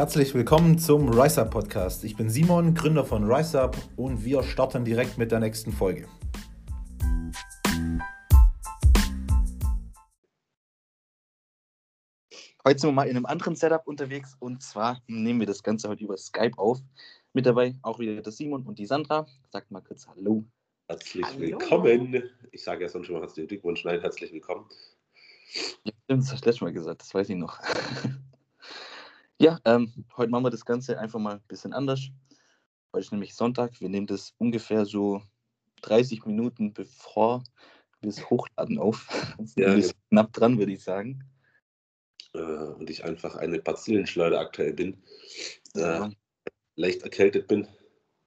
Herzlich willkommen zum RiseUp Podcast. Ich bin Simon, Gründer von RiseUp und wir starten direkt mit der nächsten Folge. Heute sind wir mal in einem anderen Setup unterwegs und zwar nehmen wir das Ganze heute über Skype auf. Mit dabei auch wieder der Simon und die Sandra. Sagt mal kurz Hallo. Herzlich Hallo. willkommen. Ich sage ja sonst schon mal herzlichen Glückwunsch. Nein, herzlich willkommen. Ja, das hast du letztes Mal gesagt, das weiß ich noch. Ja, ähm, heute machen wir das Ganze einfach mal ein bisschen anders. Heute ist nämlich Sonntag. Wir nehmen das ungefähr so 30 Minuten bevor wir es hochladen auf. Ja, ein knapp dran, würde ich sagen. Äh, und ich einfach eine Bazillenschleuder aktuell bin. Äh, ja. Leicht erkältet bin.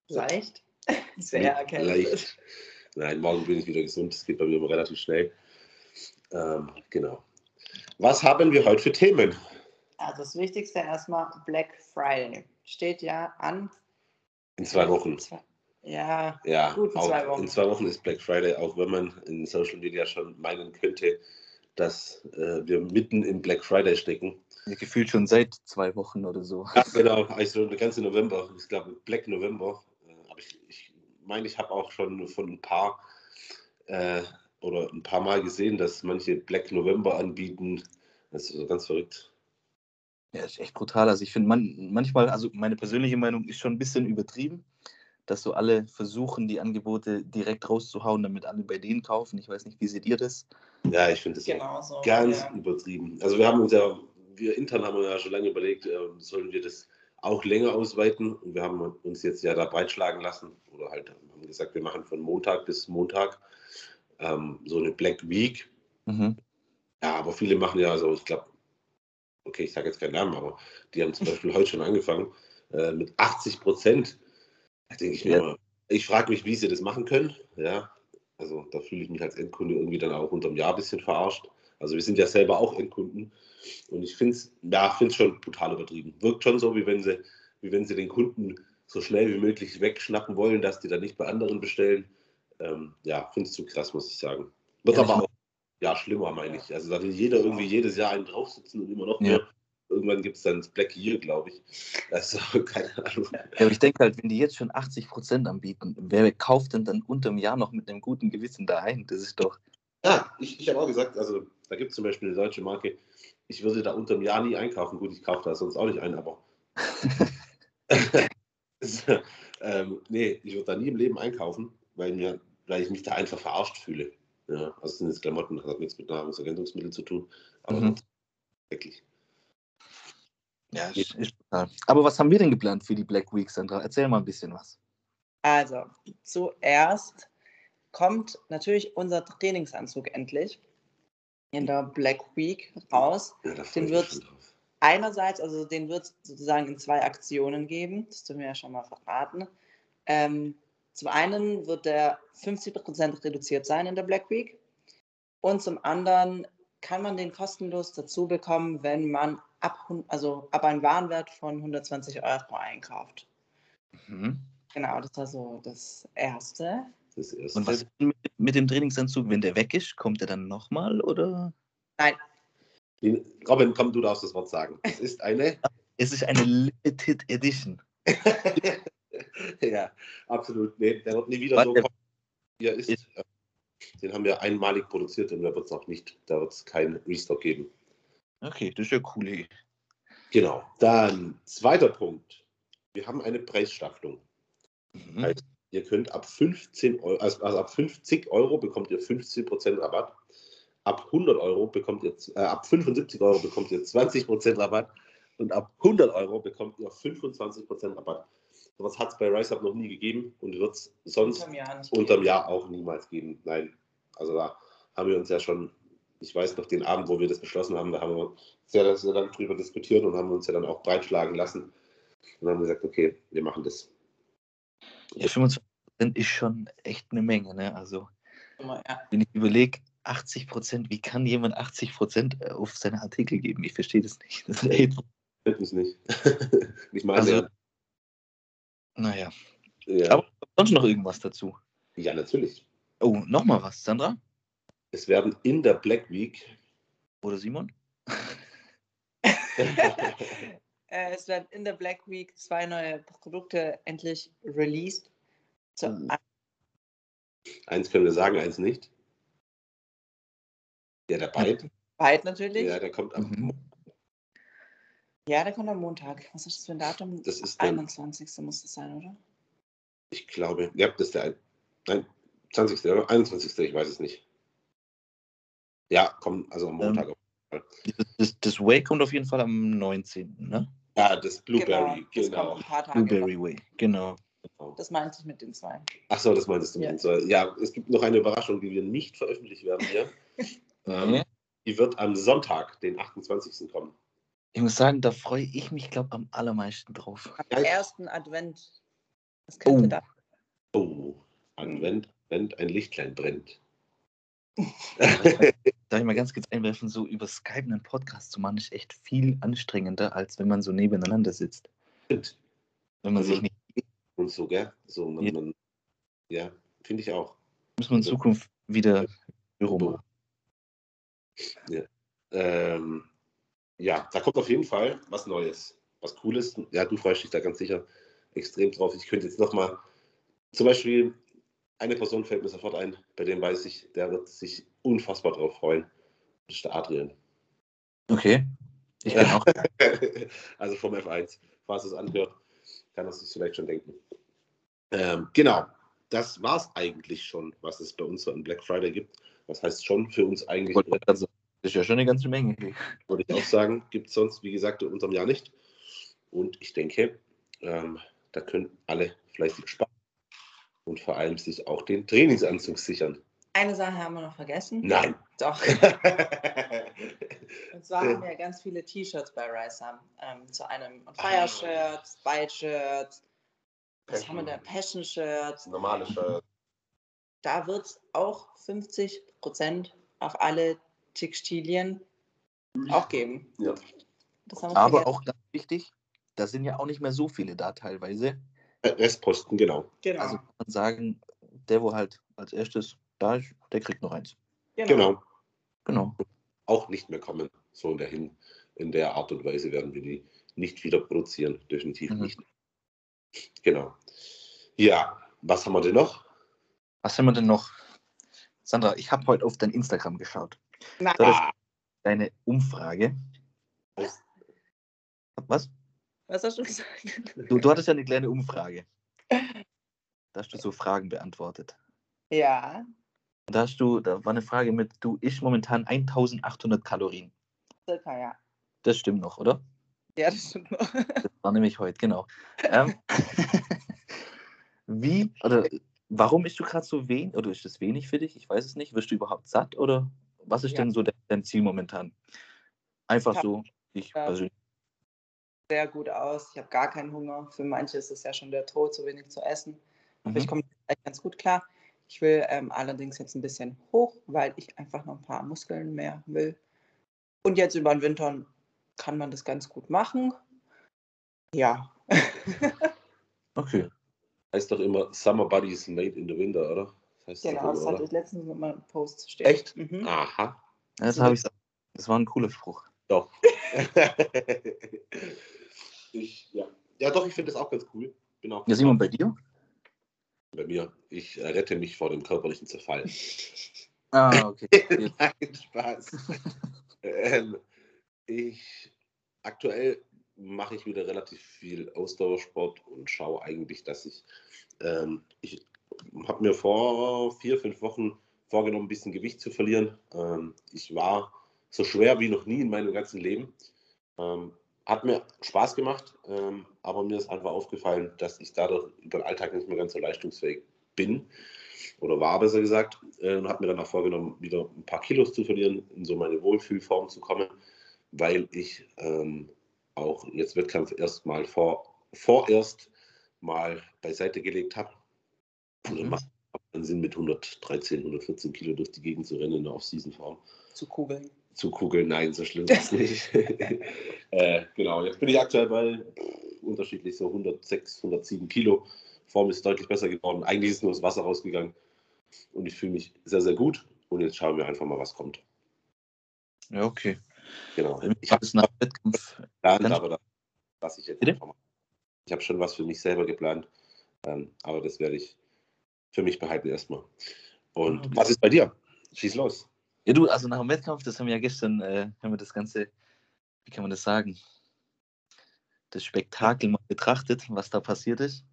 Leicht? Sehr erkältet. Leicht. Nein, morgen bin ich wieder gesund. Das geht bei mir immer relativ schnell. Ähm, genau. Was haben wir heute für Themen? Also das Wichtigste erstmal Black Friday. Steht ja an. In zwei Wochen. ja, ja, gut in zwei Wochen. In zwei Wochen ist Black Friday, auch wenn man in Social Media schon meinen könnte, dass äh, wir mitten im Black Friday stecken. Gefühlt schon seit zwei Wochen oder so. Ja, genau, also der ganze November, ich glaube Black November. Äh, aber ich, ich meine, ich habe auch schon von ein paar äh, oder ein paar Mal gesehen, dass manche Black November anbieten. Das ist ganz verrückt. Ja, ist echt brutal. Also ich finde man, manchmal, also meine persönliche Meinung ist schon ein bisschen übertrieben, dass so alle versuchen, die Angebote direkt rauszuhauen, damit alle bei denen kaufen. Ich weiß nicht, wie seht ihr das? Ja, ich finde das genau so, ganz ja. übertrieben. Also wir haben uns ja, wir intern haben wir ja schon lange überlegt, äh, sollen wir das auch länger ausweiten und wir haben uns jetzt ja da breitschlagen lassen oder halt haben gesagt, wir machen von Montag bis Montag ähm, so eine Black Week. Mhm. Ja, aber viele machen ja so, ich glaube, okay, ich sage jetzt keinen Namen, aber die haben zum Beispiel heute schon angefangen äh, mit 80 Prozent. Da denke ich mir ja. immer, ich frage mich, wie sie das machen können. Ja, also da fühle ich mich als Endkunde irgendwie dann auch unterm Jahr ein bisschen verarscht. Also wir sind ja selber auch Endkunden und ich finde es ja, schon brutal übertrieben. Wirkt schon so, wie wenn sie, wie wenn sie den Kunden so schnell wie möglich wegschnappen wollen, dass die dann nicht bei anderen bestellen ähm, ja, finde es zu krass, muss ich sagen. Wird ja, aber auch ja, schlimmer, meine ich. Also da will jeder irgendwie jedes Jahr einen draufsitzen und immer noch mehr. Ja. Irgendwann gibt es dann das Black Year, glaube ich. Also, keine Ahnung. Ja, aber ich denke halt, wenn die jetzt schon 80 Prozent anbieten, wer kauft denn dann unterm Jahr noch mit einem guten Gewissen da ein? Das ist doch. Ja, ich, ich habe auch gesagt, also da gibt es zum Beispiel eine deutsche Marke, ich würde da unterm Jahr nie einkaufen. Gut, ich kaufe da sonst auch nicht ein, aber. ähm, nee, ich würde da nie im Leben einkaufen, weil mir weil ich mich da einfach verarscht fühle. Ja, also sind jetzt Klamotten, das hat nichts mit Nahrungsergänzungsmitteln zu tun, aber mhm. wirklich. Ja, ist, ist total. Aber was haben wir denn geplant für die Black Week, Sandra? Erzähl mal ein bisschen was. Also, zuerst kommt natürlich unser Trainingsanzug endlich in der Black Week raus. Ja, den wird einerseits, also den wird es sozusagen in zwei Aktionen geben, das dürfen wir ja schon mal verraten. Ähm, zum einen wird der 50% reduziert sein in der Black Week und zum anderen kann man den kostenlos dazu bekommen, wenn man ab, also ab einem Warenwert von 120 Euro einkauft. Mhm. Genau, das war so das Erste. Das erste. Und was mit, mit dem Trainingsanzug, wenn der weg ist, kommt der dann nochmal oder? Nein. Robin, komm, du darfst das Wort sagen. Es ist eine. es ist eine Limited Edition. ja, absolut. Nee, der wird nie wieder Was so kommen, wie er ist. ist. Den haben wir einmalig produziert und da wird es auch nicht, da wird es keinen Restock geben. Okay, das ist ja cool. Genau. Dann zweiter Punkt. Wir haben eine Preisstaffelung. Mhm. Heißt, ihr könnt ab 15 Euro, also, also ab 50 Euro bekommt ihr 15% Rabatt. Ab 100 Euro bekommt ihr, äh, ab 75 Euro bekommt ihr 20% Rabatt und ab 100 Euro bekommt ihr 25% Rabatt. Sowas hat es bei RiseUp noch nie gegeben und wird es sonst unterm Jahr, unterm Jahr auch niemals geben. Nein, also da haben wir uns ja schon, ich weiß noch den Abend, wo wir das beschlossen haben, da haben wir sehr, sehr lange drüber diskutiert und haben uns ja dann auch breitschlagen lassen und haben gesagt, okay, wir machen das. Ja, 25% ist schon echt eine Menge, ne? Also, wenn ich überlege, 80 Prozent, wie kann jemand 80 Prozent äh, auf seine Artikel geben? Ich verstehe das nicht. Das ist echt... Ich nicht. ich meine, also, naja. Ja. Aber sonst noch irgendwas dazu? Ja, natürlich. Oh, nochmal was, Sandra? Es werden in der Black Week. Oder Simon? Äh, es werden in der Black Week zwei neue Produkte endlich released. So, mhm. Eins können wir sagen, eins nicht. Ja, der Byte. Byte natürlich. Ja, der kommt am mhm. Ja, der kommt am Montag. Was ist das für ein Datum? Das ist der 21. muss das sein, oder? Ich glaube, ja, das ist der nein, 20. oder 21. Ich weiß es nicht. Ja, kommt also am Montag. Ähm, das, das, Way kommt auf jeden Fall am 19. Ne? Ja, das Blueberry, genau. genau. Blueberry Way, genau. Das meinte ich mit den zwei. Ach so, das meintest du mit den zwei. Ja, es gibt noch eine Überraschung, die wir nicht veröffentlicht werden hier. ähm, die wird am Sonntag, den 28. kommen. Ich muss sagen, da freue ich mich, glaube ich, am allermeisten drauf. Am ersten Advent. Was könnte oh. da? Oh, Advent, Advent, ein Lichtlein brennt. Darf ich mal ganz kurz einwerfen, so über Skype einen Podcast zu machen, ist echt viel anstrengender, als wenn man so nebeneinander sitzt. Stimmt. Wenn man also, sich nicht. Und so, gell? So, man, ja, ja finde ich auch. Müssen wir in also Zukunft wieder Büro machen. Ja. Ähm, ja, da kommt auf jeden Fall was Neues, was Cooles. Ja, du freust dich da ganz sicher extrem drauf. Ich könnte jetzt nochmal, zum Beispiel, eine Person fällt mir sofort ein, bei dem weiß ich, der wird sich unfassbar drauf freuen. Das ist der Adrian. Okay. Ich bin auch. also vom F1, falls es anhört, kann er sich vielleicht schon denken. Ähm, genau, das war es eigentlich schon, was es bei uns so an Black Friday gibt. Was heißt schon für uns eigentlich? Also, das ist ja schon eine ganze Menge. Würde ich auch sagen, gibt es sonst, wie gesagt, in unserem Jahr nicht. Und ich denke, ähm, da können alle fleißig sparen und vor allem sich auch den Trainingsanzug sichern. Eine Sache haben wir noch vergessen. Nein. Doch. und zwar haben wir ja ganz viele T-Shirts bei Ricer. Ähm, zu einem Fire-Shirts, Bite-Shirts, was haben wir da? Passion-Shirts. Normale Shirts. Da wird es auch 50% auf alle Textilien auch geben. Ja. Aber auch ganz wichtig, da sind ja auch nicht mehr so viele da teilweise. Äh, Restposten, genau. genau. Also kann man sagen, der, wo halt als erstes da ist, der kriegt noch eins. Genau. genau. Genau. Auch nicht mehr kommen. So in der, Hin in der Art und Weise werden wir die nicht wieder produzieren. Definitiv mhm. nicht. Genau. Ja, was haben wir denn noch? Was haben wir denn noch? Sandra, ich habe heute auf dein Instagram geschaut. Na. Da ist deine Umfrage. Was? Was? Was hast du gesagt? Du, du hattest ja eine kleine Umfrage. Da hast du so Fragen beantwortet. Ja. Da hast du, da war eine Frage mit, du isch momentan 1800 Kalorien. Circa, ja. Das stimmt noch, oder? Ja, das stimmt noch. Das war nämlich heute, genau. ähm, wie, oder warum isst du gerade so wenig, oder ist das wenig für dich? Ich weiß es nicht. Wirst du überhaupt satt, oder was ist ja. denn so dein Ziel momentan? Einfach so, ich ja. persönlich sehr gut aus. Ich habe gar keinen Hunger. Für manche ist es ja schon der Tod, so wenig zu essen. Aber mhm. ich komme ganz gut klar. Ich will ähm, allerdings jetzt ein bisschen hoch, weil ich einfach noch ein paar Muskeln mehr will. Und jetzt über den Winter kann man das ganz gut machen. Ja. okay. Heißt doch immer Summer Buddies made in the winter, oder? Das heißt genau, das, hatte ich letztens in meinem Post stehen. Echt? Mhm. Aha. Das, habe ich, das war ein cooler Spruch. Doch. ich, ja. ja, doch, ich finde das auch ganz cool. Bin auch ja, Simon, bei dir? Bei mir. Ich äh, rette mich vor dem körperlichen Zerfall. Ah, okay. Nein, Spaß. ähm, ich aktuell mache ich wieder relativ viel Ausdauersport und schaue eigentlich, dass ich, ähm, ich habe mir vor vier, fünf Wochen vorgenommen, ein bisschen Gewicht zu verlieren. Ähm, ich war so schwer wie noch nie in meinem ganzen Leben. Ähm, hat mir Spaß gemacht, ähm, aber mir ist einfach aufgefallen, dass ich dadurch über den Alltag nicht mehr ganz so leistungsfähig bin oder war, besser gesagt. Äh, und habe mir dann auch vorgenommen, wieder ein paar Kilos zu verlieren, in so meine Wohlfühlform zu kommen, weil ich ähm, auch jetzt Wettkampf erstmal vor, vorerst mal beiseite gelegt habe. Also mhm. macht keinen Sinn, mit 113, 114 Kilo durch die Gegend zu rennen in der Off-Season-Form. Zu kugeln zu kugeln. Nein, so schlimm ist es nicht. äh, genau, jetzt bin ich aktuell bei pff, unterschiedlich so 106, 107 Kilo. Form ist deutlich besser geworden. Eigentlich ist nur das Wasser rausgegangen und ich fühle mich sehr, sehr gut. Und jetzt schauen wir einfach mal, was kommt. Ja, okay. Genau. Ich habe es nach Wettkampf. Geplant, aber da was ich jetzt einfach mache. Ich habe schon was für mich selber geplant, ähm, aber das werde ich für mich behalten erstmal. Und okay. was ist bei dir? Schieß los. Ja, du, also nach dem Wettkampf, das haben wir ja gestern, äh, haben wir das Ganze, wie kann man das sagen, das Spektakel mal betrachtet, was da passiert ist.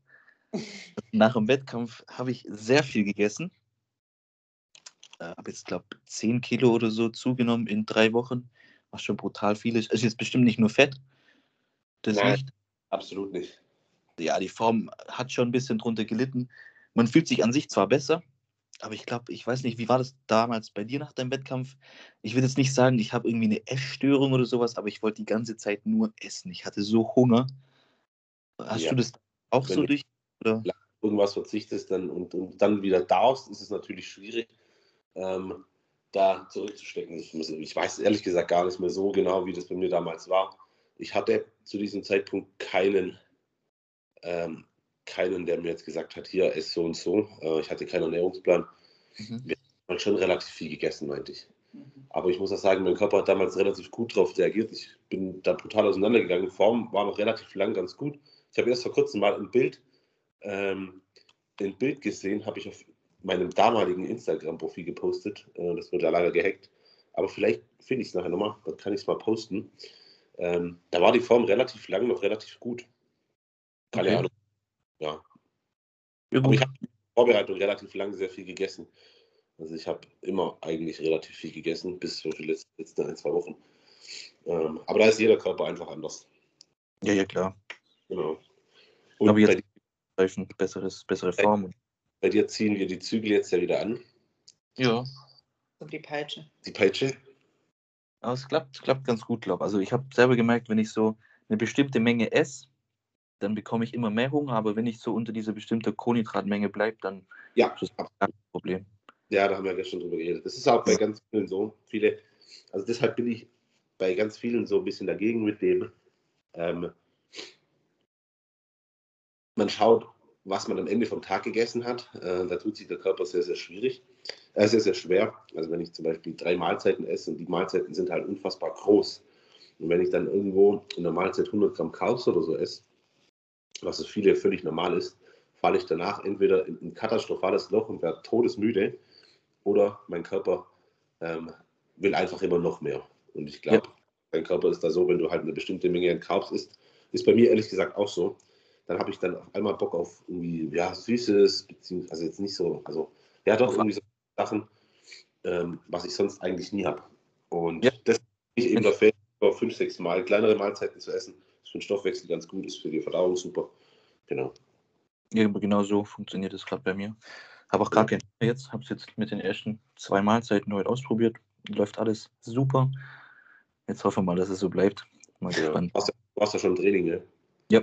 Nach dem Wettkampf habe ich sehr viel gegessen. Äh, habe jetzt, glaube ich, 10 Kilo oder so zugenommen in drei Wochen. Was schon brutal viel ist. Ist jetzt bestimmt nicht nur Fett. Das Nein, nicht. absolut nicht. Ja, die Form hat schon ein bisschen drunter gelitten. Man fühlt sich an sich zwar besser, aber ich glaube, ich weiß nicht, wie war das damals bei dir nach deinem Wettkampf? Ich will jetzt nicht sagen, ich habe irgendwie eine Essstörung oder sowas, aber ich wollte die ganze Zeit nur essen. Ich hatte so Hunger. Hast ja. du das auch Wenn so durch? Oder? Irgendwas verzichtest dann und, und dann wieder darfst, ist es natürlich schwierig, ähm, da zurückzustecken. Ich, muss, ich weiß ehrlich gesagt gar nicht mehr so genau, wie das bei mir damals war. Ich hatte zu diesem Zeitpunkt keinen ähm, keinen, der mir jetzt gesagt hat, hier ist so und so. Äh, ich hatte keinen Ernährungsplan. Mhm. Wir haben schon relativ viel gegessen, meinte ich. Mhm. Aber ich muss auch sagen, mein Körper hat damals relativ gut darauf reagiert. Ich bin da brutal auseinandergegangen. Die Form war noch relativ lang ganz gut. Ich habe erst vor kurzem mal ein Bild, ähm, ein Bild gesehen, habe ich auf meinem damaligen Instagram-Profil gepostet. Äh, das wurde ja leider gehackt. Aber vielleicht finde ich es nachher nochmal, dann kann ich es mal posten. Ähm, da war die Form relativ lang noch relativ gut. Keine okay. Ahnung, ja. ja Aber ich habe in der Vorbereitung relativ lang sehr viel gegessen. Also ich habe immer eigentlich relativ viel gegessen, bis für die letzten ein, zwei Wochen. Ähm, aber da ist jeder Körper einfach anders. Ja, ja, klar. Genau. Und aber jetzt dir, besseres, bessere Form. Bei dir ziehen wir die Zügel jetzt ja wieder an. Ja. Und die Peitsche. Die Peitsche? Aber es klappt, klappt ganz gut, glaube ich. Also ich habe selber gemerkt, wenn ich so eine bestimmte Menge esse, dann bekomme ich immer mehr Hunger, aber wenn ich so unter dieser bestimmten Kohlenhydratmenge bleibe, dann ja, ist das kein Problem. Ja, da haben wir ja gestern drüber geredet. Das ist auch bei ganz vielen so. Viele, also deshalb bin ich bei ganz vielen so ein bisschen dagegen mit dem, ähm, man schaut, was man am Ende vom Tag gegessen hat. Äh, da tut sich der Körper sehr, sehr schwierig, äh, sehr, sehr schwer. Also wenn ich zum Beispiel drei Mahlzeiten esse und die Mahlzeiten sind halt unfassbar groß. Und wenn ich dann irgendwo in der Mahlzeit 100 Gramm Carbs oder so esse, was für viele völlig normal ist, falle ich danach entweder in ein katastrophales Loch und werde todesmüde oder mein Körper ähm, will einfach immer noch mehr. Und ich glaube, ja. dein Körper ist da so, wenn du halt eine bestimmte Menge an Carbs isst, ist bei mir ehrlich gesagt auch so. Dann habe ich dann auf einmal Bock auf irgendwie, ja, Süßes, beziehungsweise also jetzt nicht so, also, ja, doch irgendwie so Sachen, ähm, was ich sonst eigentlich nie habe. Und ja. das bin ich eben dafür, fünf, sechs Mal kleinere Mahlzeiten zu essen für den Stoffwechsel ganz gut ist, für die Verdauung super. Genau. Ja, genau so funktioniert es gerade bei mir. Habe auch gar keinen jetzt, habe es jetzt mit den ersten zwei Mahlzeiten heute ausprobiert. Läuft alles super. Jetzt hoffen wir mal, dass es so bleibt. Mal ja. gespannt. Du warst ja schon im Training, ne? Ja.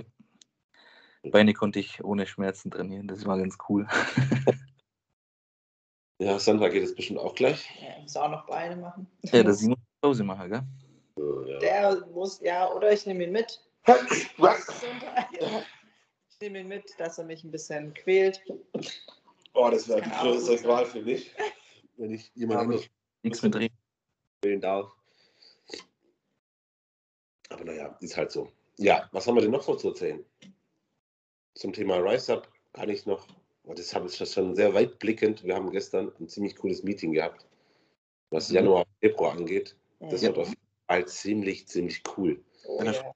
Beine konnte ich ohne Schmerzen trainieren. Das war ganz cool. ja, Sandra geht es bestimmt auch gleich. Ja, ich muss auch noch Beine machen. Ja, das muss Pause machen, gell? Ja. Der muss, ja, oder ich nehme ihn mit. Ich nehme ihn mit, dass er mich ein bisschen quält. Oh, das wäre die größte Qual für mich, wenn ich jemand anderes nichts mit wählen darf. Aber naja, ist halt so. Ja, was haben wir denn noch so zu erzählen? Zum Thema Rise Up kann ich noch, oh, das habe ich schon sehr weitblickend. Wir haben gestern ein ziemlich cooles Meeting gehabt, was mhm. Januar, Februar angeht. Das ja. wird auf jeden Fall ziemlich, ziemlich cool. Oh, ja.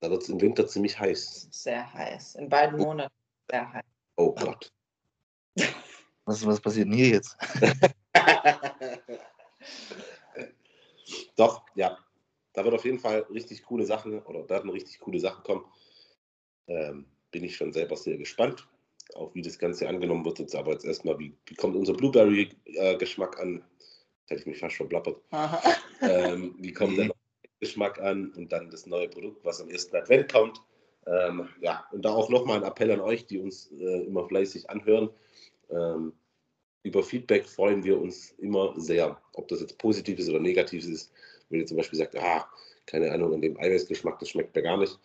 Da wird es im Winter ziemlich heiß. Sehr heiß. In beiden Monaten sehr heiß. Oh Gott. Was, was passiert denn hier jetzt? Doch, ja. Da wird auf jeden Fall richtig coole Sachen oder werden richtig coole Sachen kommen. Ähm, bin ich schon selber sehr gespannt, auch wie das Ganze angenommen wird. Jetzt aber jetzt erstmal, wie, wie kommt unser Blueberry-Geschmack äh, an? Jetzt hätte ich mich fast verblappert. Ähm, wie kommt der Geschmack an und dann das neue Produkt, was am ersten Advent kommt. Ähm, ja, und da auch nochmal ein Appell an euch, die uns äh, immer fleißig anhören. Ähm, über Feedback freuen wir uns immer sehr. Ob das jetzt positiv ist oder negativ ist, wenn ihr zum Beispiel sagt, ah, keine Ahnung, an dem Eiweißgeschmack, das schmeckt mir gar nicht.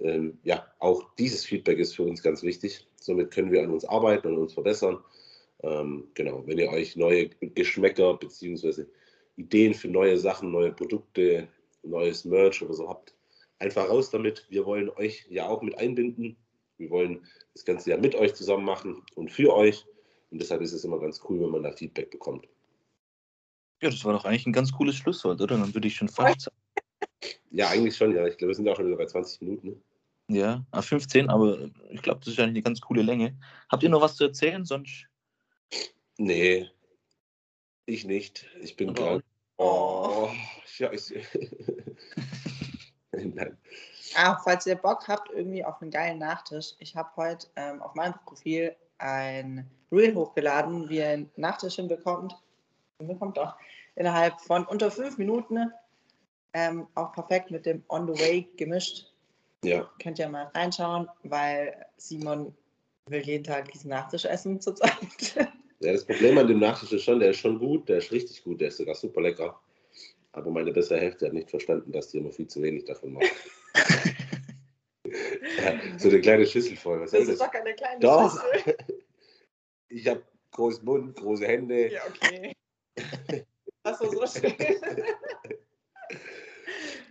Ähm, ja, auch dieses Feedback ist für uns ganz wichtig. Somit können wir an uns arbeiten und uns verbessern. Ähm, genau, wenn ihr euch neue Geschmäcker bzw. Ideen für neue Sachen, neue Produkte, neues Merch oder so habt, einfach raus damit. Wir wollen euch ja auch mit einbinden. Wir wollen das Ganze ja mit euch zusammen machen und für euch. Und deshalb ist es immer ganz cool, wenn man da Feedback bekommt. Ja, das war doch eigentlich ein ganz cooles Schlusswort, oder? Dann würde ich schon fast. Ja, eigentlich schon, ja. Ich glaube, wir sind ja auch schon wieder bei 20 Minuten. Ne? Ja, 15, ah, aber ich glaube, das ist eigentlich eine ganz coole Länge. Habt ihr noch was zu erzählen? Sonst. Nee, ich nicht. Ich bin gerade. Oh, scheiße. Nein. Ah, falls ihr Bock habt, irgendwie auf einen geilen Nachtisch. Ich habe heute ähm, auf meinem Profil ein Reel hochgeladen, wie ihr einen Nachtisch hinbekommt. Hinbekommt doch. Innerhalb von unter fünf Minuten. Ähm, auch perfekt mit dem On the Way gemischt. Ja. Könnt ihr mal reinschauen, weil Simon will jeden Tag diesen Nachtisch essen zurzeit. Ja, das Problem an dem Nachtisch ist schon, der ist schon gut, der ist richtig gut, der ist sogar super lecker. Aber meine bessere Hälfte hat nicht verstanden, dass die immer viel zu wenig davon macht. ja, so eine kleine Schüssel voll. Was das ist doch keine kleine doch. Schüssel. Ich habe großen Mund, große Hände. Ja, okay. Das ist so schön.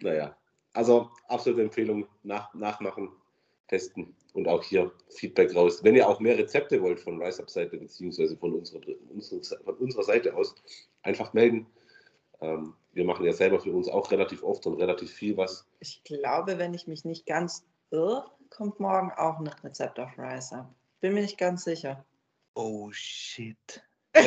naja, also absolute Empfehlung, nach, nachmachen, testen und auch hier Feedback raus. Wenn ihr auch mehr Rezepte wollt von RiseUp-Seite beziehungsweise von unserer, von unserer Seite aus, einfach melden. Ähm, wir machen ja selber für uns auch relativ oft und relativ viel was. Ich glaube, wenn ich mich nicht ganz irre, kommt morgen auch ein Rezept auf RiseUp. Bin mir nicht ganz sicher. Oh shit.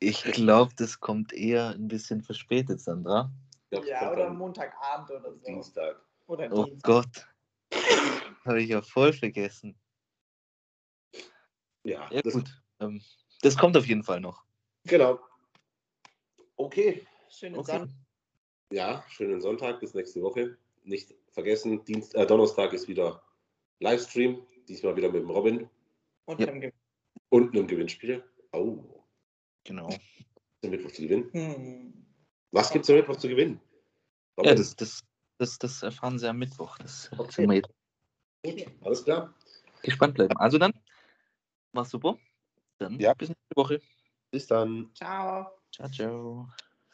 ich glaube, das kommt eher ein bisschen verspätet, Sandra. Ja, oder Montagabend oder so. Dienstag. Oder oh Dienstag. Gott. Habe ich ja voll vergessen. Ja, ja das gut. Ähm, das kommt auf jeden Fall noch. Genau. Okay. Schönen okay. Sonntag. Ja, schönen Sonntag bis nächste Woche. Nicht vergessen, Dienst, äh, Donnerstag ist wieder Livestream. Diesmal wieder mit dem Robin. Und, ja. einem, Und einem Gewinnspiel. Oh. Genau. Mittwoch zu gewinnen. Hm. Was gibt es am Mittwoch zu gewinnen? Robin? Ja, das, das, das, das erfahren Sie am Mittwoch. Das okay. Gut, alles klar. Gespannt bleiben. Also dann, war super. Dann ja. bis nächste Woche. Bis dann. Ciao. Ciao, ciao.